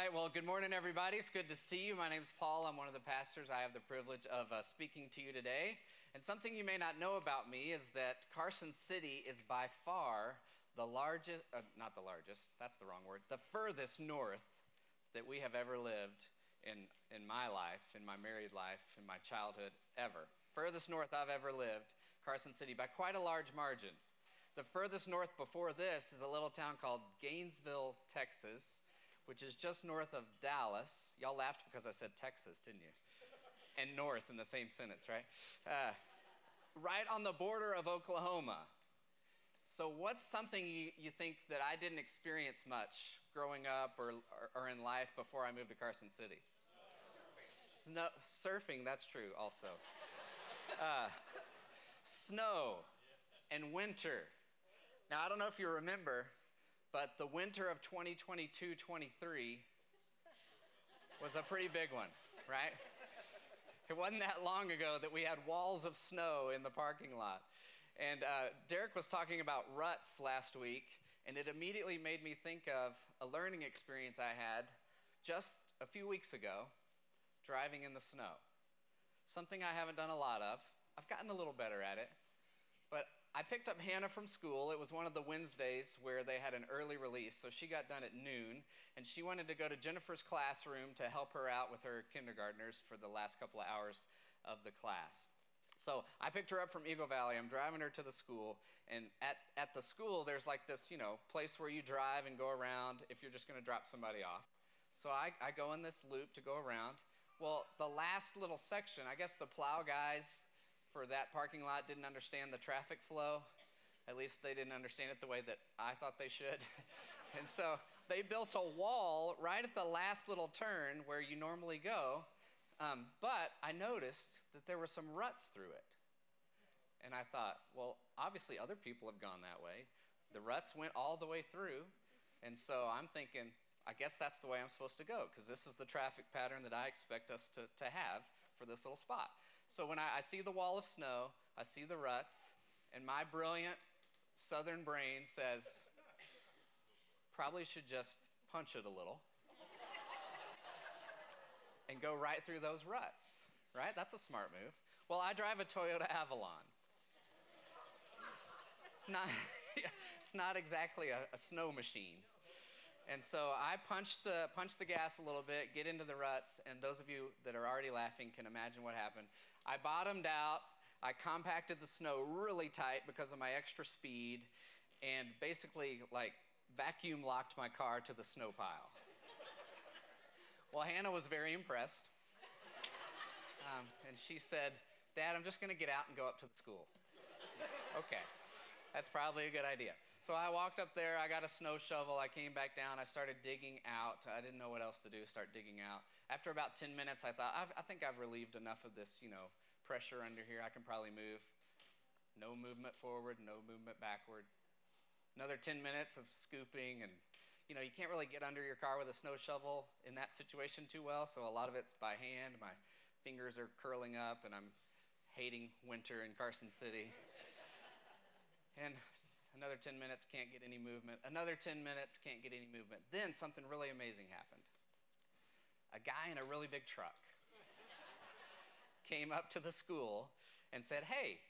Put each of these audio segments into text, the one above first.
right. Well, good morning, everybody. It's good to see you. My name's Paul. I'm one of the pastors. I have the privilege of uh, speaking to you today. And something you may not know about me is that Carson City is by far the largest, uh, not the largest, that's the wrong word, the furthest north that we have ever lived in, in my life, in my married life, in my childhood, ever. Furthest north I've ever lived, Carson City, by quite a large margin. The furthest north before this is a little town called Gainesville, Texas which is just north of Dallas. Y'all laughed because I said Texas, didn't you? And north in the same sentence, right? Uh, right on the border of Oklahoma. So, what's something you, you think that I didn't experience much growing up or, or, or in life before I moved to Carson City? Snow, surfing, that's true also. Uh, snow and winter. Now, I don't know if you remember, but the winter of 2022 23 was a pretty big one, right? It wasn't that long ago that we had walls of snow in the parking lot. And uh, Derek was talking about ruts last week, and it immediately made me think of a learning experience I had just a few weeks ago driving in the snow. Something I haven't done a lot of. I've gotten a little better at it, but I picked up Hannah from school. It was one of the Wednesdays where they had an early release, so she got done at noon, and she wanted to go to Jennifer's classroom to help her out with her kindergartners for the last couple of hours of the class. So I picked her up from Eagle Valley. I'm driving her to the school, and at, at the school, there's like this, you know, place where you drive and go around if you're just going to drop somebody off. So I, I go in this loop to go around. Well, the last little section, I guess the plow guys for that parking lot didn't understand the traffic flow. At least they didn't understand it the way that I thought they should. and so they built a wall right at the last little turn where you normally go. Um, but I noticed that there were some ruts through it. And I thought, well, obviously other people have gone that way. The ruts went all the way through. And so I'm thinking, I guess that's the way I'm supposed to go because this is the traffic pattern that I expect us to, to have for this little spot. So when I, I see the wall of snow, I see the ruts, and my brilliant southern brain says, probably should just punch it a little and go right through those ruts, right? That's a smart move. Well, I drive a Toyota Avalon. It's not, it's not exactly a, a snow machine. And so I punch the, punched the gas a little bit, get into the ruts, and those of you that are already laughing can imagine what happened. I bottomed out, I compacted the snow really tight because of my extra speed, and basically, like, vacuum locked my car to the snow pile. well, Hannah was very impressed. Um, and she said, Dad, I'm just going to get out and go up to the school. okay, that's probably a good idea. So I walked up there, I got a snow shovel, I came back down, I started digging out. I didn't know what else to do, start digging out. After about 10 minutes, I thought, i think I've relieved enough of this, you know, pressure under here, I can probably move. No movement forward, no movement backward. Another 10 minutes of scooping and you know, you can't really get under your car with a snow shovel in that situation too well, so a lot of it's by hand. My fingers are curling up and I'm hating winter in Carson City. and Another 10 minutes, can't get any movement. Another 10 minutes, can't get any movement. Then something really amazing happened. A guy in a really big truck came up to the school and said, Hey,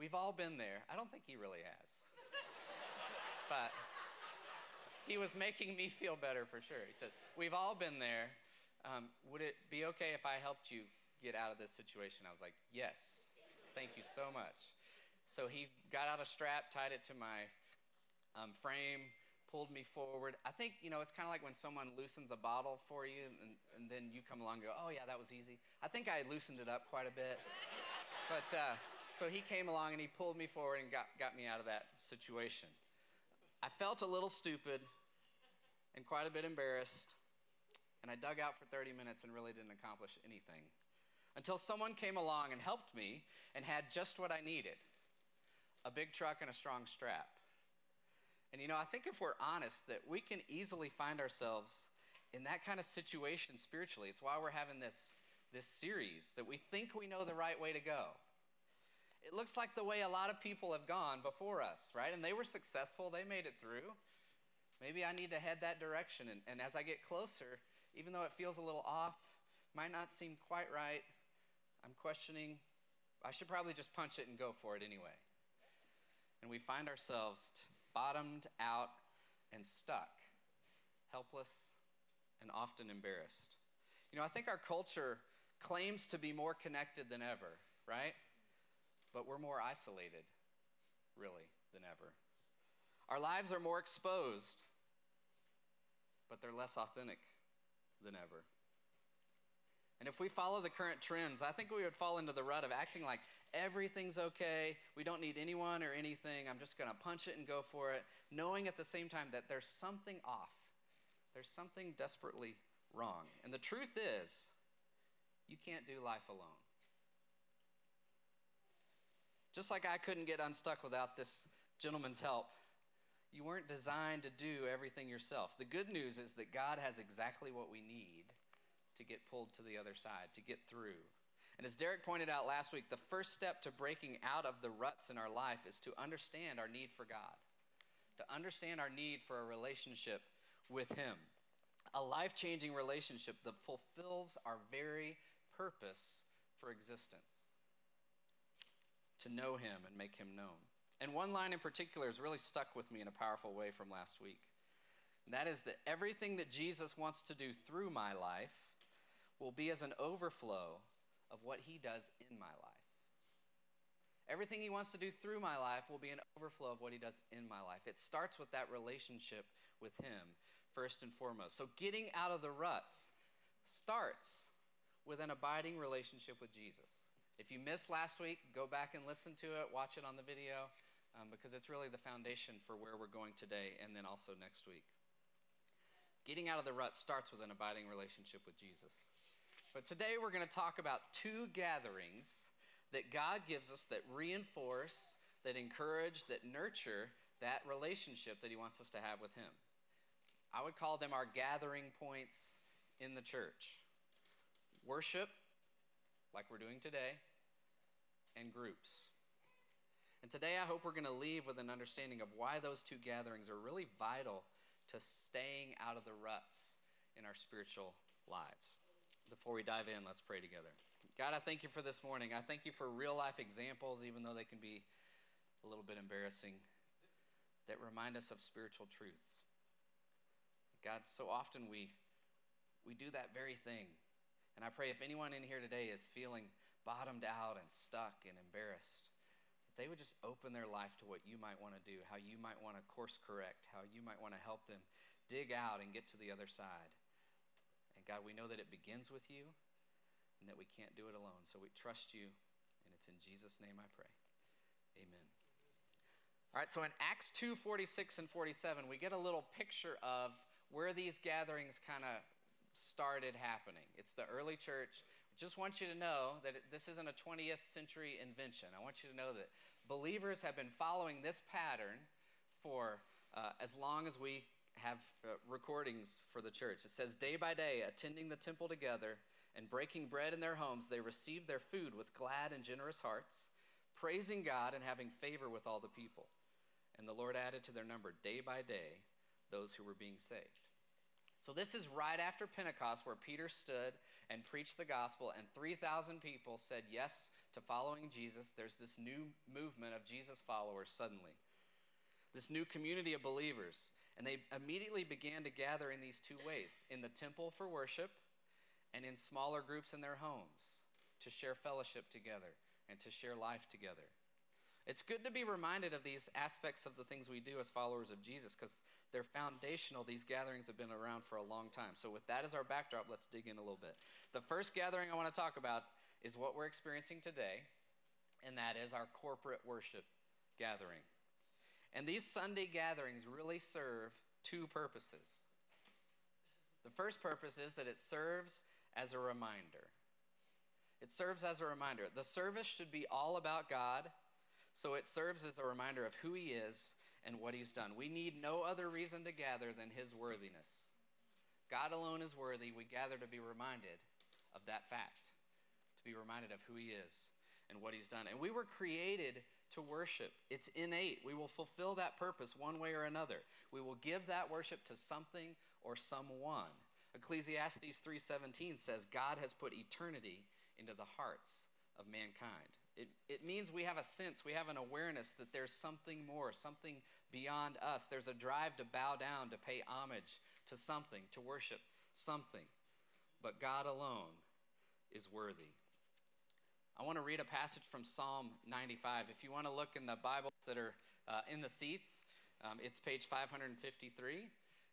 we've all been there. I don't think he really has. but he was making me feel better for sure. He said, We've all been there. Um, would it be okay if I helped you get out of this situation? I was like, Yes. Thank you so much. So he got out a strap, tied it to my um, frame, pulled me forward. I think, you know, it's kind of like when someone loosens a bottle for you and, and, then you come along and go, oh, yeah, that was easy. I think I loosened it up quite a bit. but uh, so he came along and he pulled me forward and got, got me out of that situation. I felt a little stupid and quite a bit embarrassed. And I dug out for 30 minutes and really didn't accomplish anything until someone came along and helped me and had just what I needed a big truck and a strong strap. And you know, I think if we're honest, that we can easily find ourselves in that kind of situation spiritually. It's why we're having this, this series, that we think we know the right way to go. It looks like the way a lot of people have gone before us, right? And they were successful, they made it through. Maybe I need to head that direction. And, and as I get closer, even though it feels a little off, might not seem quite right, I'm questioning, I should probably just punch it and go for it anyway. And we find ourselves bottomed out and stuck, helpless and often embarrassed. You know, I think our culture claims to be more connected than ever, right? But we're more isolated, really, than ever. Our lives are more exposed, but they're less authentic than ever. And if we follow the current trends, I think we would fall into the rut of acting like everything's okay, we don't need anyone or anything, I'm just going to punch it and go for it, knowing at the same time that there's something off. There's something desperately wrong. And the truth is, you can't do life alone. Just like I couldn't get unstuck without this gentleman's help, you weren't designed to do everything yourself. The good news is that God has exactly what we need to get pulled to the other side, to get through. And as Derek pointed out last week, the first step to breaking out of the ruts in our life is to understand our need for God, to understand our need for a relationship with Him, a life changing relationship that fulfills our very purpose for existence to know Him and make Him known. And one line in particular has really stuck with me in a powerful way from last week. And that is that everything that Jesus wants to do through my life will be as an overflow of what he does in my life. Everything he wants to do through my life will be an overflow of what he does in my life. It starts with that relationship with him, first and foremost. So, getting out of the ruts starts with an abiding relationship with Jesus. If you missed last week, go back and listen to it, watch it on the video, um, because it's really the foundation for where we're going today and then also next week. Getting out of the rut starts with an abiding relationship with Jesus. But today we're going to talk about two gatherings that God gives us that reinforce, that encourage, that nurture that relationship that He wants us to have with Him. I would call them our gathering points in the church worship, like we're doing today, and groups. And today I hope we're going to leave with an understanding of why those two gatherings are really vital to staying out of the ruts in our spiritual lives. Before we dive in, let's pray together. God, I thank you for this morning. I thank you for real life examples, even though they can be a little bit embarrassing, that remind us of spiritual truths. God, so often we, we do that very thing. And I pray if anyone in here today is feeling bottomed out and stuck and embarrassed, that they would just open their life to what you might want to do, how you might want to course correct, how you might want to help them dig out and get to the other side. And God, we know that it begins with you and that we can't do it alone. So we trust you, and it's in Jesus' name I pray. Amen. All right, so in Acts 2 46 and 47, we get a little picture of where these gatherings kind of started happening. It's the early church. Just want you to know that this isn't a 20th century invention. I want you to know that believers have been following this pattern for uh, as long as we have uh, recordings for the church. It says, Day by day, attending the temple together and breaking bread in their homes, they received their food with glad and generous hearts, praising God and having favor with all the people. And the Lord added to their number day by day those who were being saved. So, this is right after Pentecost, where Peter stood and preached the gospel, and 3,000 people said yes to following Jesus. There's this new movement of Jesus followers suddenly, this new community of believers. And they immediately began to gather in these two ways in the temple for worship and in smaller groups in their homes to share fellowship together and to share life together. It's good to be reminded of these aspects of the things we do as followers of Jesus because they're foundational. These gatherings have been around for a long time. So, with that as our backdrop, let's dig in a little bit. The first gathering I want to talk about is what we're experiencing today, and that is our corporate worship gathering. And these Sunday gatherings really serve two purposes. The first purpose is that it serves as a reminder. It serves as a reminder. The service should be all about God, so it serves as a reminder of who He is and what He's done. We need no other reason to gather than His worthiness. God alone is worthy. We gather to be reminded of that fact, to be reminded of who He is and what He's done. And we were created to worship. It's innate. We will fulfill that purpose one way or another. We will give that worship to something or someone. Ecclesiastes 3:17 says God has put eternity into the hearts of mankind. It, it means we have a sense, we have an awareness that there's something more, something beyond us. There's a drive to bow down, to pay homage to something, to worship something. But God alone is worthy. I want to read a passage from Psalm 95. If you want to look in the Bibles that are uh, in the seats, um, it's page 553.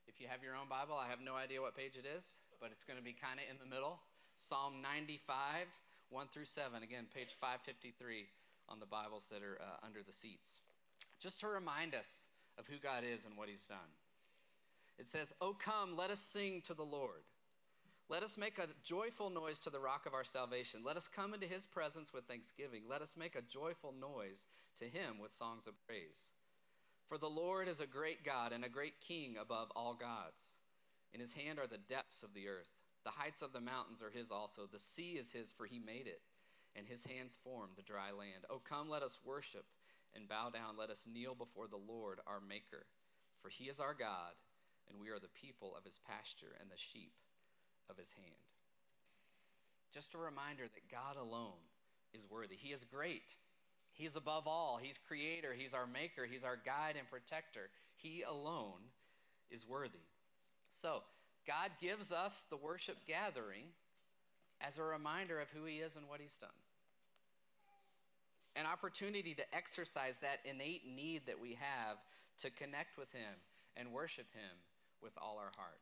If you have your own Bible, I have no idea what page it is, but it's going to be kind of in the middle. Psalm 95, 1 through 7. Again, page 553 on the Bibles that are uh, under the seats. Just to remind us of who God is and what He's done. It says, Oh, come, let us sing to the Lord. Let us make a joyful noise to the rock of our salvation. Let us come into his presence with thanksgiving. Let us make a joyful noise to him with songs of praise. For the Lord is a great God and a great king above all gods. In his hand are the depths of the earth. The heights of the mountains are his also. The sea is his, for he made it, and his hands formed the dry land. Oh, come, let us worship and bow down. Let us kneel before the Lord our Maker. For he is our God, and we are the people of his pasture and the sheep of his hand. Just a reminder that God alone is worthy. He is great. He's above all. He's creator. He's our maker. He's our guide and protector. He alone is worthy. So, God gives us the worship gathering as a reminder of who He is and what He's done. An opportunity to exercise that innate need that we have to connect with Him and worship Him with all our heart.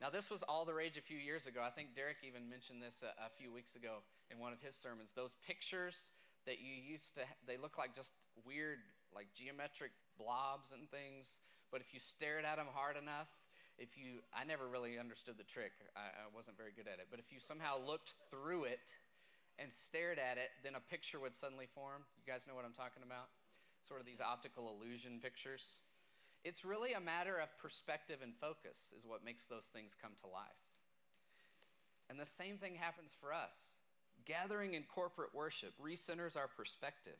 Now, this was all the rage a few years ago. I think Derek even mentioned this a, a, few weeks ago in one of his sermons. Those pictures that you used to, they look like just weird, like geometric blobs and things. But if you stared at them hard enough, if you, I never really understood the trick, I, I wasn't very good at it. But if you somehow looked through it and stared at it, then a picture would suddenly form. You guys know what I'm talking about? Sort of these optical illusion pictures. It's really a matter of perspective and focus, is what makes those things come to life. And the same thing happens for us. Gathering in corporate worship recenters our perspective,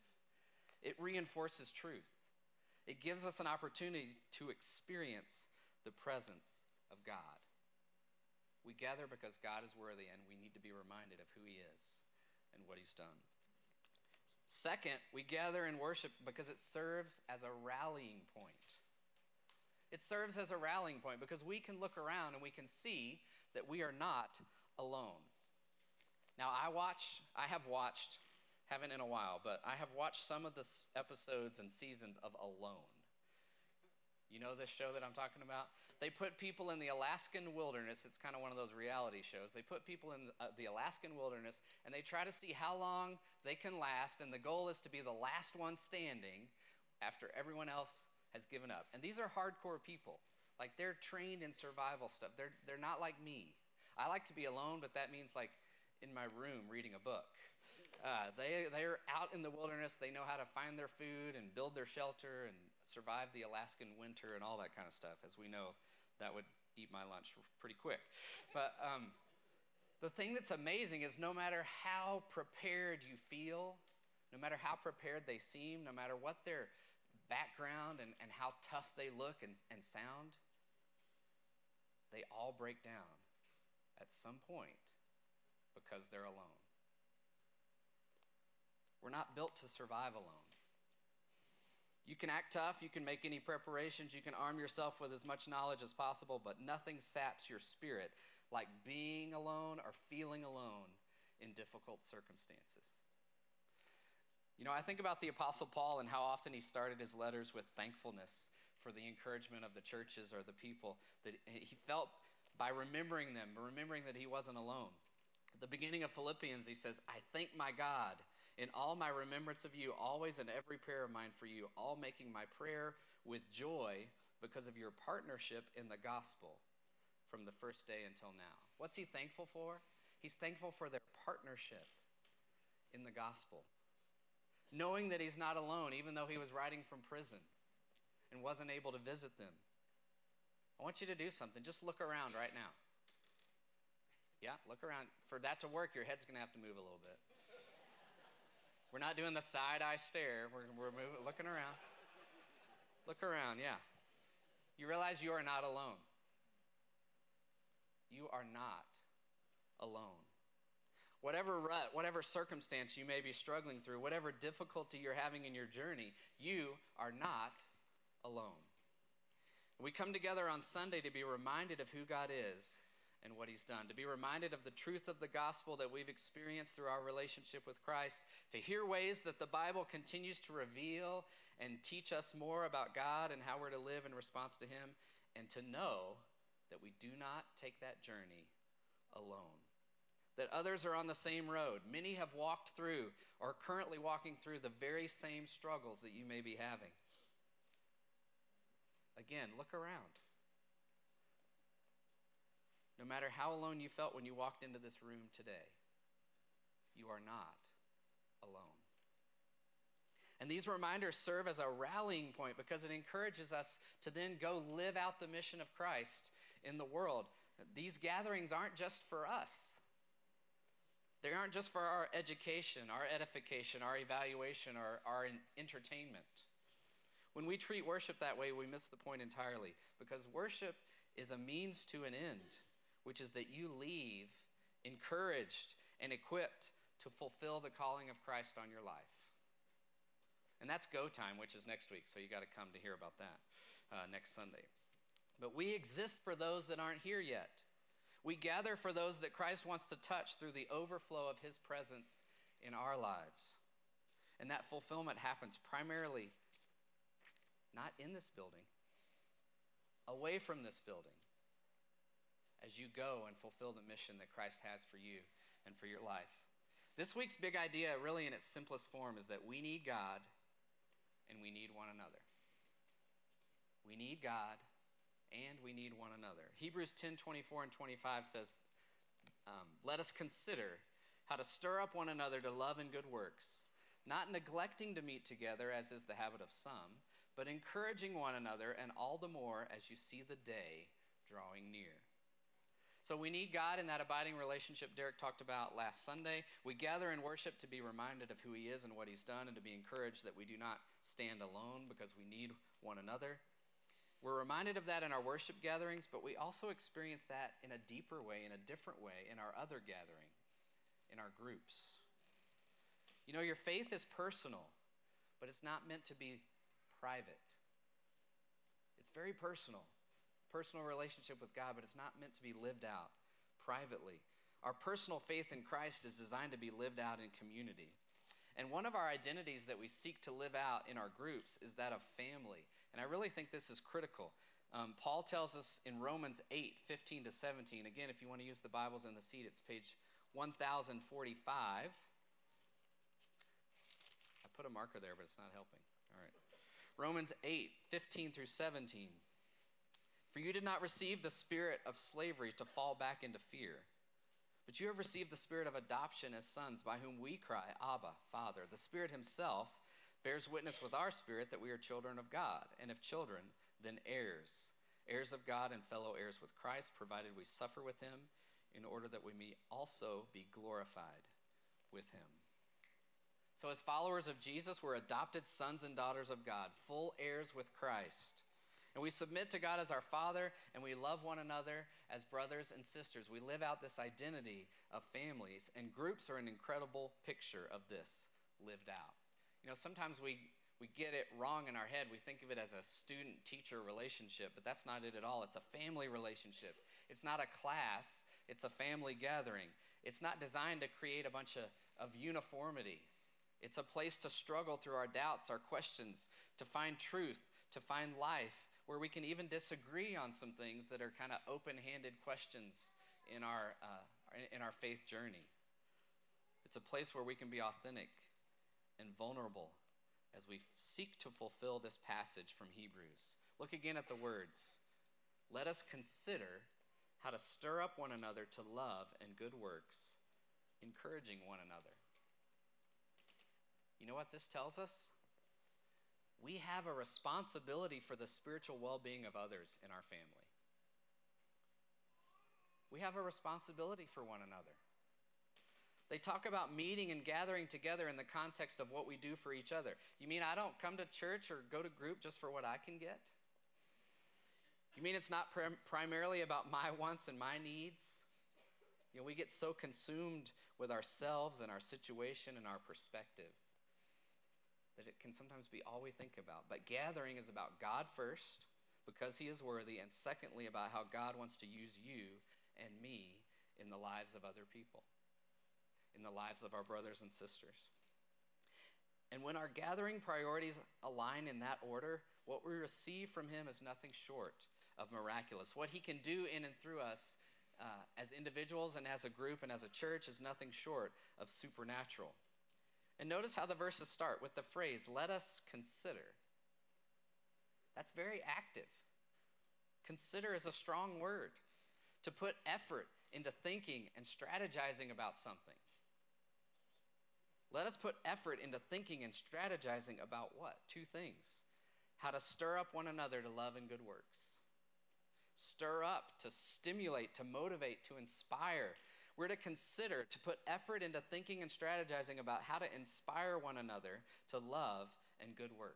it reinforces truth, it gives us an opportunity to experience the presence of God. We gather because God is worthy, and we need to be reminded of who He is and what He's done. Second, we gather in worship because it serves as a rallying point. It serves as a rallying point because we can look around and we can see that we are not alone. Now, I watch, I have watched, haven't in a while, but I have watched some of the episodes and seasons of Alone. You know this show that I'm talking about? They put people in the Alaskan wilderness. It's kind of one of those reality shows. They put people in uh, the Alaskan wilderness and they try to see how long they can last. And the goal is to be the last one standing after everyone else has given up. And these are hardcore people. Like they're trained in survival stuff. They're, they're not like me. I like to be alone, but that means like in my room reading a book. Uh, they, they're out in the wilderness. They know how to find their food and build their shelter and survive the Alaskan winter and all that kind of stuff. As we know, that would eat my lunch pretty quick. But um, the thing that's amazing is no matter how prepared you feel, no matter how prepared they seem, no matter what their background and, and how tough they look and, and sound, they all break down at some point because they're alone. We're not built to survive alone. You can act tough, you can make any preparations, you can arm yourself with as much knowledge as possible, but nothing saps your spirit like being alone or feeling alone in difficult circumstances. You know, I think about the Apostle Paul and how often he started his letters with thankfulness for the encouragement of the churches or the people that he felt by remembering them, remembering that he wasn't alone. At the beginning of Philippians, he says, I thank my God in all my remembrance of you, always in every prayer of mine for you, all making my prayer with joy because of your partnership in the gospel from the first day until now. What's he thankful for? He's thankful for their partnership in the gospel knowing that he's not alone, even though he was writing from prison and wasn't able to visit them. I want you to do something. Just look around right now. Yeah, look around. For that to work, your head's going to have to move a little bit. We're not doing the side eye stare. We're, we're moving, looking around. Look around, yeah. You realize you are not alone. You are not alone. Whatever rut, whatever circumstance you may be struggling through, whatever difficulty you're having in your journey, you are not alone. We come together on Sunday to be reminded of who God is and what He's done, to be reminded of the truth of the gospel that we've experienced through our relationship with Christ, to hear ways that the Bible continues to reveal and teach us more about God and how we're to live in response to Him, and to know that we do not take that journey alone that others are on the same road. Many have walked through or are currently walking through the very same struggles that you may be having. Again, look around. No matter how alone you felt when you walked into this room today, you are not alone. And these reminders serve as a rallying point because it encourages us to then go live out the mission of Christ in the world. These gatherings aren't just for us. They aren't just for our education, our edification, our evaluation, or our entertainment. When we treat worship that way, we miss the point entirely because worship is a means to an end, which is that you leave encouraged and equipped to fulfill the calling of Christ on your life. And that's go time, which is next week, so you got to come to hear about that uh, next Sunday. But we exist for those that aren't here yet. We gather for those that Christ wants to touch through the overflow of his presence in our lives. And that fulfillment happens primarily not in this building, away from this building, as you go and fulfill the mission that Christ has for you and for your life. This week's big idea, really in its simplest form, is that we need God and we need one another. We need God and we need one another. Hebrews 10 24 and 25 says, um, Let us consider how to stir up one another to love and good works, not neglecting to meet together, as is the habit of some, but encouraging one another, and all the more as you see the day drawing near. So we need God in that abiding relationship Derek talked about last Sunday. We gather in worship to be reminded of who He is and what He's done, and to be encouraged that we do not stand alone because we need one another. We're reminded of that in our worship gatherings, but we also experience that in a deeper way, in a different way, in our other gathering, in our groups. You know, your faith is personal, but it's not meant to be private. It's very personal, personal relationship with God, but it's not meant to be lived out privately. Our personal faith in Christ is designed to be lived out in community. And one of our identities that we seek to live out in our groups is that of family. And I really think this is critical. Um, Paul tells us in Romans 8 15 to 17. Again, if you want to use the Bibles in the seat, it's page 1045. I put a marker there, but it's not helping. All right. Romans 8 15 through 17. For you did not receive the spirit of slavery to fall back into fear but you have received the spirit of adoption as sons, by whom we cry, Abba, Father. The Spirit Himself bears witness with our spirit that we are children of God, and if children, then heirs, heirs of God and fellow heirs with Christ, provided we suffer with Him, in order that we may also be glorified with Him. So, as followers of Jesus, we're adopted sons and daughters of God, full heirs with Christ. And we submit to God as our Father, and we love one another as brothers and sisters. We live out this identity of families, and groups are an incredible picture of this lived out. You know, sometimes we, we get it wrong in our head. We think of it as a student teacher relationship, but that's not it at all. It's a family relationship. It's not a class, it's a family gathering. It's not designed to create a bunch of, of uniformity. It's a place to struggle through our doubts, our questions, to find truth, to find life, where we can even disagree on some things that are kind of open-handed questions in our uh, in our faith journey. It's a place where we can be authentic and vulnerable as we seek to fulfill this passage from Hebrews. Look again at the words. Let us consider how to stir up one another to love and good works, encouraging one another. You know what this tells us? we have a responsibility for the spiritual well being of others in our family. We have a responsibility for one another. They talk about meeting and gathering together in the context of what we do for each other. You mean I don't come to church or go to group just for what I can get? You mean it's not prim- primarily about my wants and my needs? You know, we get so consumed with ourselves and our situation and our perspective that it can sometimes be all we think about. But gathering is about God first, because He is worthy, and secondly, about how God wants to use you and me in the lives of other people, in the lives of our brothers and sisters. And when our gathering priorities align in that order, what we receive from Him is nothing short of miraculous. What He can do in and through us uh, as individuals and as a group and as a church is nothing short of supernatural. And notice how the verses start with the phrase, let us consider. That's very active. Consider is a strong word to put effort into thinking and strategizing about something. Let us put effort into thinking and strategizing about what? Two things how to stir up one another to love and good works. Stir up, to stimulate, to motivate, to inspire, we're to consider, to put effort into thinking and strategizing about how to inspire one another to love and good works.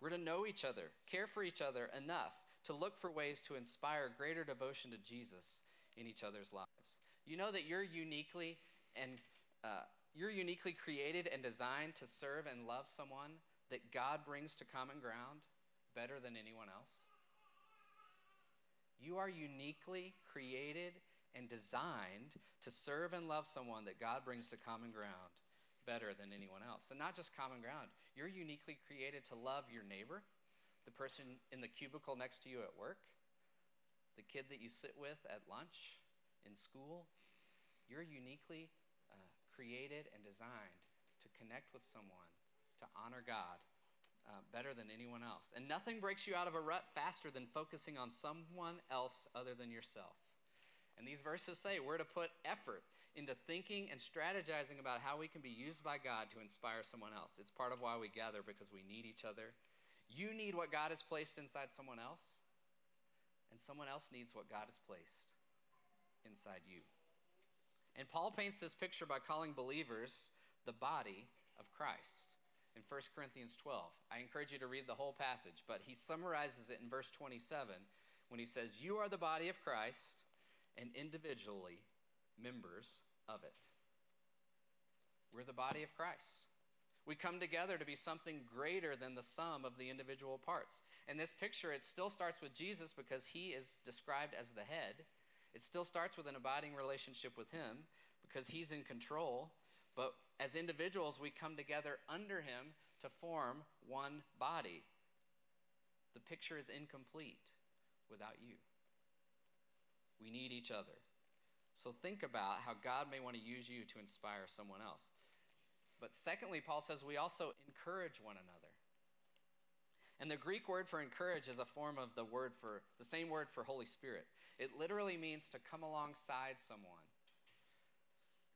We're to know each other, care for each other enough to look for ways to inspire greater devotion to Jesus in each other's lives. You know that you're uniquely and uh, you're uniquely created and designed to serve and love someone that God brings to common ground better than anyone else. You are uniquely created and designed to serve and love someone that God brings to common ground better than anyone else. And not just common ground, you're uniquely created to love your neighbor, the person in the cubicle next to you at work, the kid that you sit with at lunch, in school. You're uniquely created and designed to connect with someone, to honor God uh, better than anyone else. And nothing breaks you out of a rut faster than focusing on someone else other than yourself. And these verses say we're to put effort into thinking and strategizing about how we can be used by God to inspire someone else. It's part of why we gather because we need each other. You need what God has placed inside someone else, and someone else needs what God has placed inside you. And Paul paints this picture by calling believers the body of Christ in 1 Corinthians 12. I encourage you to read the whole passage, but he summarizes it in verse 27 when he says, You are the body of Christ and individually members of it. We're the body of Christ. We come together to be something greater than the sum of the individual parts. And this picture, it still starts with Jesus because he is described as the head. It still starts with an abiding relationship with him because he's in control. But as individuals, we come together under him to form one body. The picture is incomplete without you. We need each other. So think about how God may want to use you to inspire someone else. But secondly, Paul says we also encourage one another. And the Greek word for encourage is a form of the word for the same word for Holy Spirit. It literally means to come alongside someone.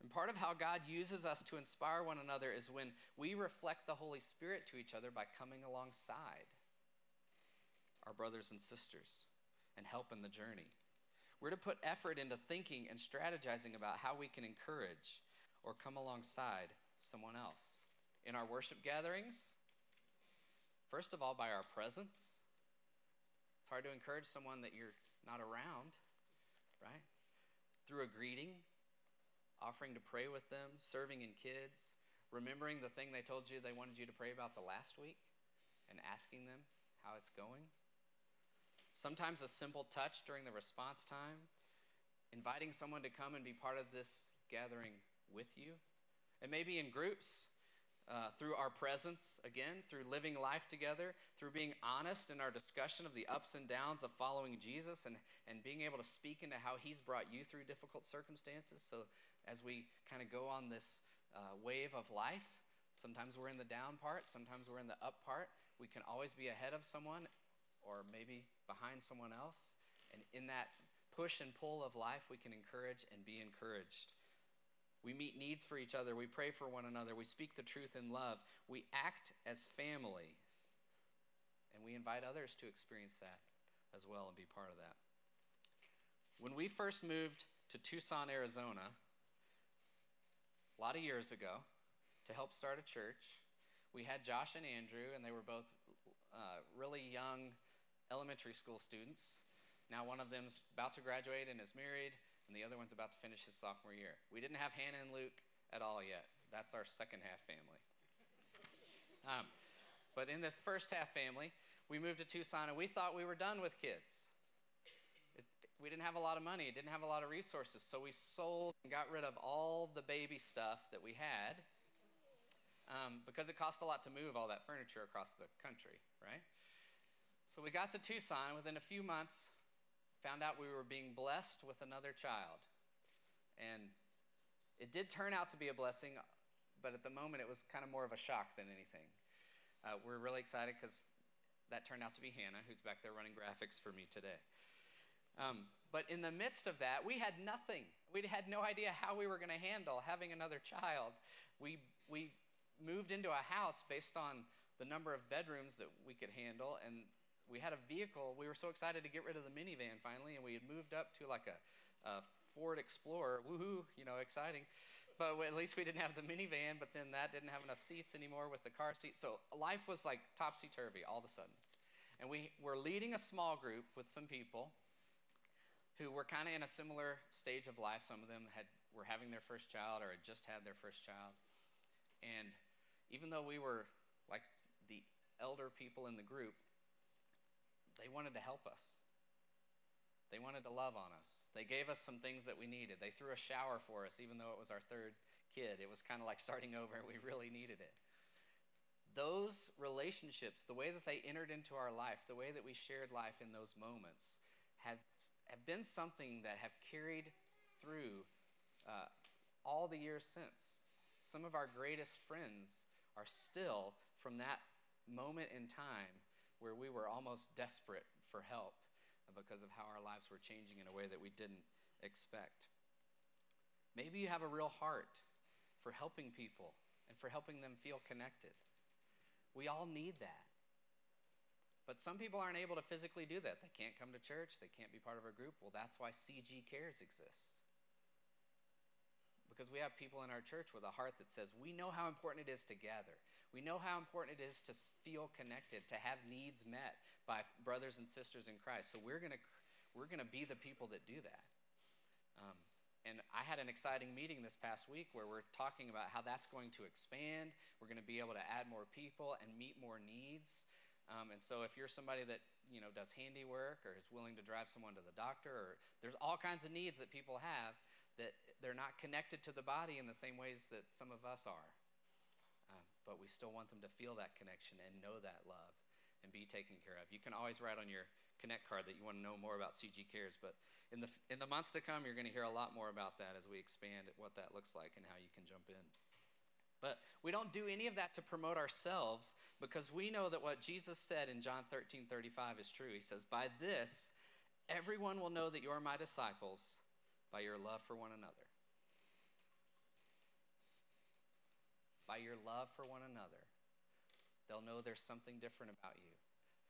And part of how God uses us to inspire one another is when we reflect the Holy Spirit to each other by coming alongside our brothers and sisters and help in the journey. We're to put effort into thinking and strategizing about how we can encourage or come alongside someone else. In our worship gatherings, first of all, by our presence. It's hard to encourage someone that you're not around, right? Through a greeting, offering to pray with them, serving in kids, remembering the thing they told you they wanted you to pray about the last week, and asking them how it's going. Sometimes a simple touch during the response time, inviting someone to come and be part of this gathering with you. And maybe in groups, uh, through our presence, again, through living life together, through being honest in our discussion of the ups and downs of following Jesus and, and being able to speak into how He's brought you through difficult circumstances. So, as we kind of go on this uh, wave of life, sometimes we're in the down part, sometimes we're in the up part. We can always be ahead of someone or maybe behind someone else. And in that push and pull of life, we can encourage and be encouraged. We meet needs for each other. We pray for one another. We speak the truth in love. We act as family. And we invite others to experience that as well and be part of that. When we first moved to Tucson, Arizona, a lot of years ago to help start a church. We had Josh and Andrew, and they were both uh, really young elementary school students. Now, one of them's about to graduate and is married, and the other one's about to finish his sophomore year. We didn't have Hannah and Luke at all yet. That's our second half family. Um, but in this first half family, we moved to Tucson, and we thought we were done with kids. It, we didn't have a lot of money, didn't have a lot of resources, so we sold and got rid of all the baby stuff that we had um, because it cost a lot to move all that furniture across the country, right? So we got to Tucson within a few months, found out we were being blessed with another child. And it did turn out to be a blessing, but at the moment it was kind of more of a shock than anything. Uh, we're really excited because that turned out to be Hannah, who's back there running graphics for me today. Um, but in the midst of that, we had nothing. We had no idea how we were going to handle having another child. We, we moved into a house based on the number of bedrooms that we could handle, and we had a vehicle. We were so excited to get rid of the minivan finally, and we had moved up to like a, a Ford Explorer. Woohoo, you know, exciting. But at least we didn't have the minivan, but then that didn't have enough seats anymore with the car seat. So life was like topsy turvy all of a sudden. And we were leading a small group with some people who were kind of in a similar stage of life. Some of them had, were having their first child or had just had their first child. And even though we were like the elder people in the group, they wanted to help us. They wanted to love on us. They gave us some things that we needed. They threw a shower for us, even though it was our third kid. It was kind of like starting over, and we really needed it. Those relationships, the way that they entered into our life, the way that we shared life in those moments, have, have been something that have carried through uh, all the years since. Some of our greatest friends are still from that moment in time where we were almost desperate for help because of how our lives were changing in a way that we didn't expect. Maybe you have a real heart for helping people and for helping them feel connected. We all need that. But some people aren't able to physically do that. They can't come to church, they can't be part of a group. Well, that's why CG Cares exists because we have people in our church with a heart that says, we know how important it is to gather. We know how important it is to feel connected, to have needs met by brothers and sisters in Christ. So we're going to we're going to be the people that do that. Um, and I had an exciting meeting this past week where we're talking about how that's going to expand. We're going to be able to add more people and meet more needs. Um, and so if you're somebody that you know does handiwork or is willing to drive someone to the doctor, or there's all kinds of needs that people have that they're not connected to the body in the same ways that some of us are. Um, but we still want them to feel that connection and know that love and be taken care of. You can always write on your Connect card that you want to know more about CG Cares, but in the, in the months to come, you're going to hear a lot more about that as we expand what that looks like and how you can jump in. But we don't do any of that to promote ourselves because we know that what Jesus said in John 13 35 is true. He says, By this, everyone will know that you're my disciples by your love for one another. By your love for one another, they'll know there's something different about you.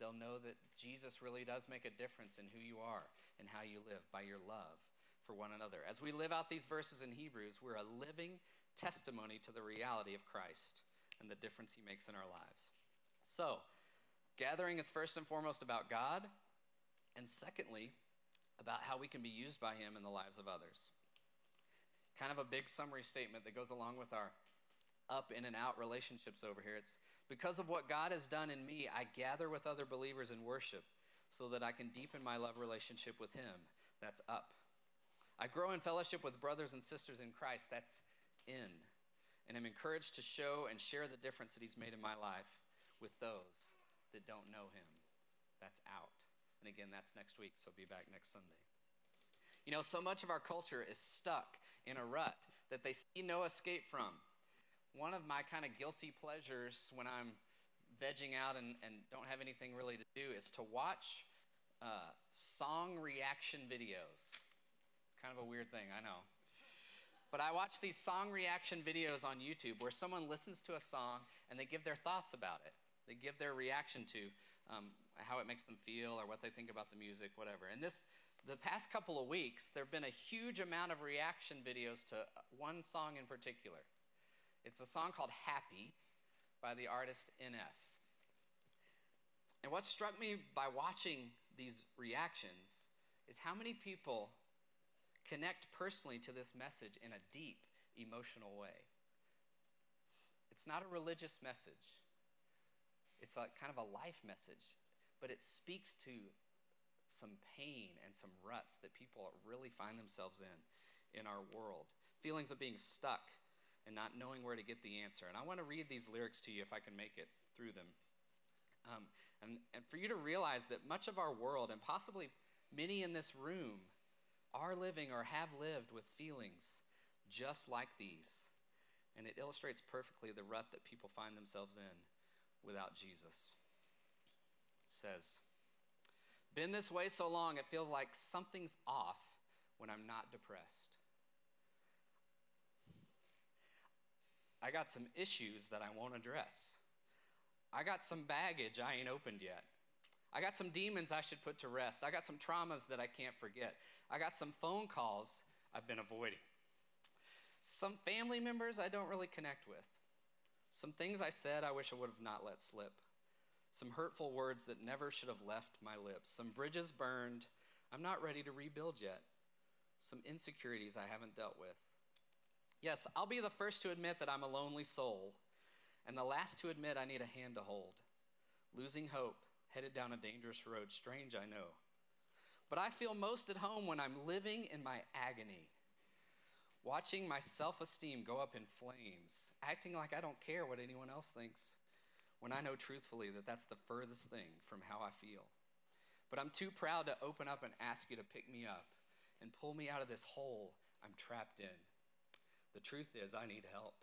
They'll know that Jesus really does make a difference in who you are and how you live by your love for one another. As we live out these verses in Hebrews, we're a living testimony to the reality of Christ and the difference he makes in our lives. So, gathering is first and foremost about God, and secondly, about how we can be used by Him in the lives of others. Kind of a big summary statement that goes along with our up in and out relationships over here. It's because of what God has done in me, I gather with other believers in worship so that I can deepen my love relationship with Him. That's up. I grow in fellowship with brothers and sisters in Christ. That's in. And I'm encouraged to show and share the difference that He's made in my life with those that don't know Him. That's out. And again, that's next week, so be back next Sunday. You know, so much of our culture is stuck in a rut that they see no escape from. One of my kind of guilty pleasures when I'm vegging out and, and don't have anything really to do is to watch uh, song reaction videos. Kind of a weird thing, I know. But I watch these song reaction videos on YouTube where someone listens to a song and they give their thoughts about it. They give their reaction to um, how it makes them feel or what they think about the music, whatever. And this, the past couple of weeks, there have been a huge amount of reaction videos to uh, one song in particular. It's a song called Happy by the artist NF. And what struck me by watching these reactions is how many people connect personally to this message in a deep emotional way. It's not a religious message, it's a kind of a life message, but it speaks to some pain and some ruts that people really find themselves in in our world. Feelings of being stuck and not knowing where to get the answer. And I want to read these lyrics to you if I can make it through them. Um, and, and for you to realize that much of our world, and possibly many in this room, are living or have lived with feelings just like these. And it illustrates perfectly the rut that people find themselves in without Jesus. Says, Been this way so long, it feels like something's off when I'm not depressed. I got some issues that I won't address. I got some baggage I ain't opened yet. I got some demons I should put to rest. I got some traumas that I can't forget. I got some phone calls I've been avoiding. Some family members I don't really connect with. Some things I said I wish I would have not let slip. Some hurtful words that never should have left my lips. Some bridges burned I'm not ready to rebuild yet. Some insecurities I haven't dealt with. Yes, I'll be the first to admit that I'm a lonely soul, and the last to admit I need a hand to hold. Losing hope, headed down a dangerous road, strange, I know. But I feel most at home when I'm living in my agony, watching my self esteem go up in flames, acting like I don't care what anyone else thinks, when I know truthfully that that's the furthest thing from how I feel. But I'm too proud to open up and ask you to pick me up and pull me out of this hole I'm trapped in. The truth is, I need help.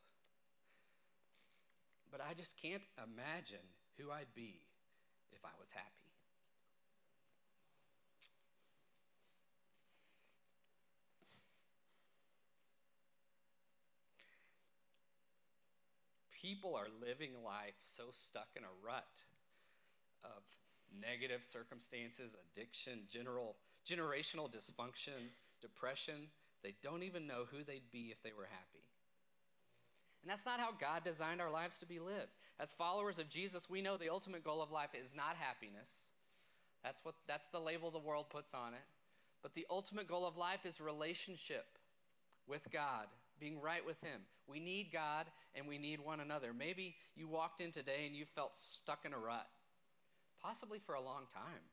But I just can't imagine who I'd be if I was happy. People are living life so stuck in a rut of negative circumstances, addiction, general, generational dysfunction, depression, they don't even know who they'd be if they were happy. And that's not how God designed our lives to be lived. As followers of Jesus, we know the ultimate goal of life is not happiness. That's what that's the label the world puts on it. But the ultimate goal of life is relationship with God, being right with him. We need God and we need one another. Maybe you walked in today and you felt stuck in a rut, possibly for a long time,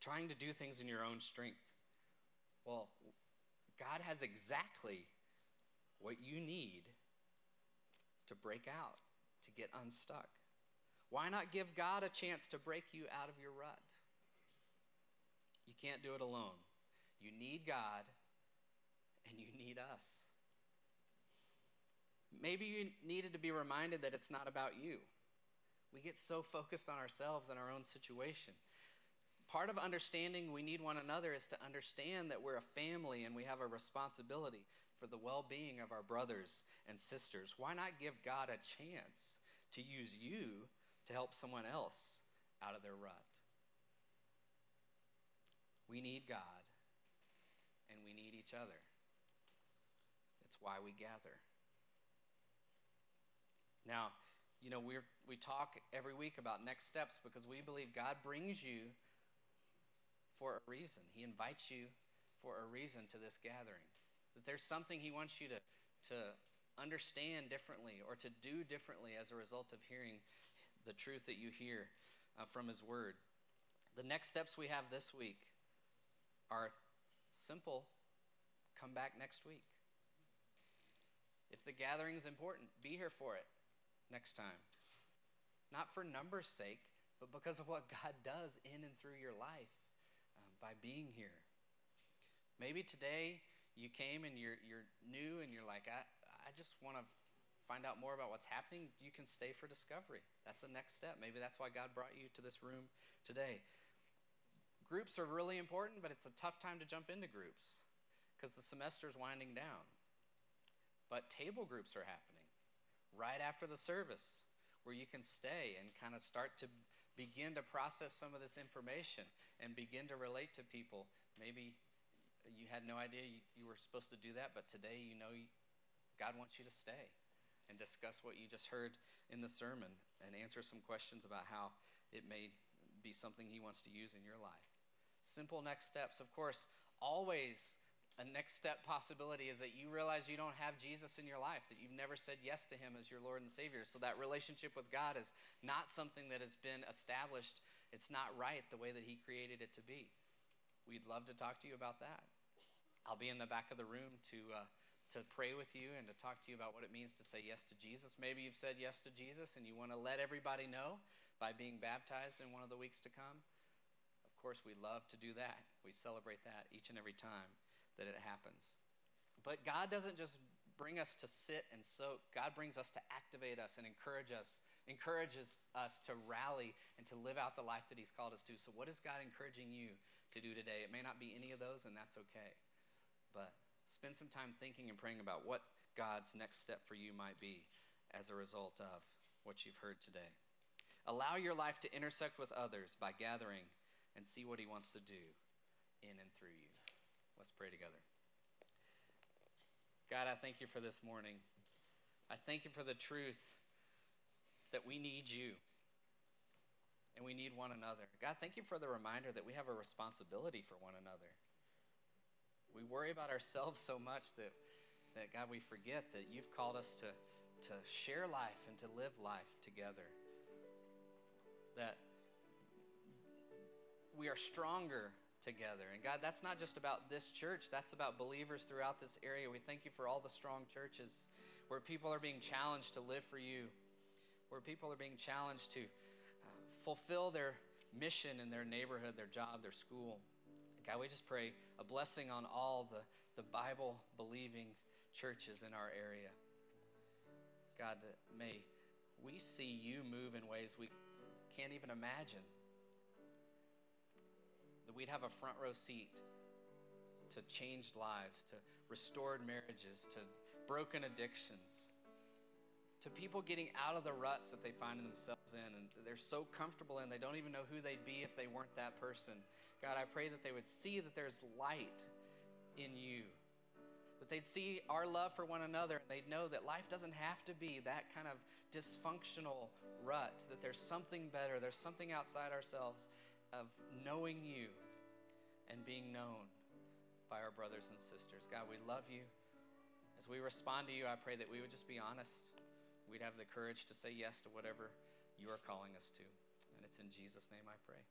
trying to do things in your own strength. Well, God has exactly what you need to break out, to get unstuck. Why not give God a chance to break you out of your rut? You can't do it alone. You need God and you need us. Maybe you needed to be reminded that it's not about you. We get so focused on ourselves and our own situation part of understanding we need one another is to understand that we're a family and we have a responsibility for the well being of our brothers and sisters. Why not give God a chance to use you to help someone else out of their rut? We need God and we need each other. Why we gather. Now, you know, we we talk every week about next steps because we believe God brings you for a reason. He invites you for a reason to this gathering. That there's something He wants you to, to understand differently or to do differently as a result of hearing the truth that you hear uh, from His Word. The next steps we have this week are simple come back next week. If the gathering is important, be here for it next time. Not for numbers' sake, but because of what God does in and through your life um, by being here. Maybe today you came and you're, you're new and you're like, I, I just want to find out more about what's happening. You can stay for discovery. That's the next step. Maybe that's why God brought you to this room today. Groups are really important, but it's a tough time to jump into groups because the semester's winding down. But table groups are happening right after the service where you can stay and kind of start to begin to process some of this information and begin to relate to people. Maybe you had no idea you, you were supposed to do that, but today you know you, God wants you to stay and discuss what you just heard in the sermon and answer some questions about how it may be something He wants to use in your life. Simple next steps. Of course, always a next step possibility is that you realize you don't have Jesus in your life, that you've never said yes to Him as your Lord and Savior. So that relationship with God is not something that has been established. It's not right the way that He created it to be. We'd love to talk to you about that. I'll be in the back of the room to. Uh, to pray with you and to talk to you about what it means to say yes to Jesus. Maybe you've said yes to Jesus and you want to let everybody know by being baptized in one of the weeks to come. Of course, we love to do that. We celebrate that each and every time that it happens. But God doesn't just bring us to sit and soak. God brings us to activate us and encourage us, encourages us to rally and to live out the life that He's called us to. So, what is God encouraging you to do today? It may not be any of those, and that's okay. But spend some time thinking and praying about what God's next step for you might be as a result of what you've heard today. Allow your life to intersect with others by gathering and see what He wants to do in and through you. Let's pray together. God, I thank you for this morning. I thank you for the truth that we need you and we need one another. God, thank you for the reminder that we have a responsibility for one another. We worry about ourselves so much that, that God, we forget that you've called us to, to share life and to live life together. That we are stronger together. And God, that's not just about this church, that's about believers throughout this area. We thank you for all the strong churches where people are being challenged to live for you, where people are being challenged to uh, fulfill their mission in their neighborhood, their job, their school. God, we just pray a blessing on all the, the Bible believing churches in our area. God, that may we see you move in ways we can't even imagine. That we'd have a front row seat to changed lives, to restored marriages, to broken addictions, to people getting out of the ruts that they find themselves in and they're so comfortable in, they don't even know who they'd be if they weren't that person. God, I pray that they would see that there's light in you. That they'd see our love for one another and they'd know that life doesn't have to be that kind of dysfunctional rut, that there's something better, there's something outside ourselves of knowing you and being known by our brothers and sisters. God, we love you. As we respond to you, I pray that we would just be honest. We'd have the courage to say yes to whatever you are calling us to. And it's in Jesus' name I pray.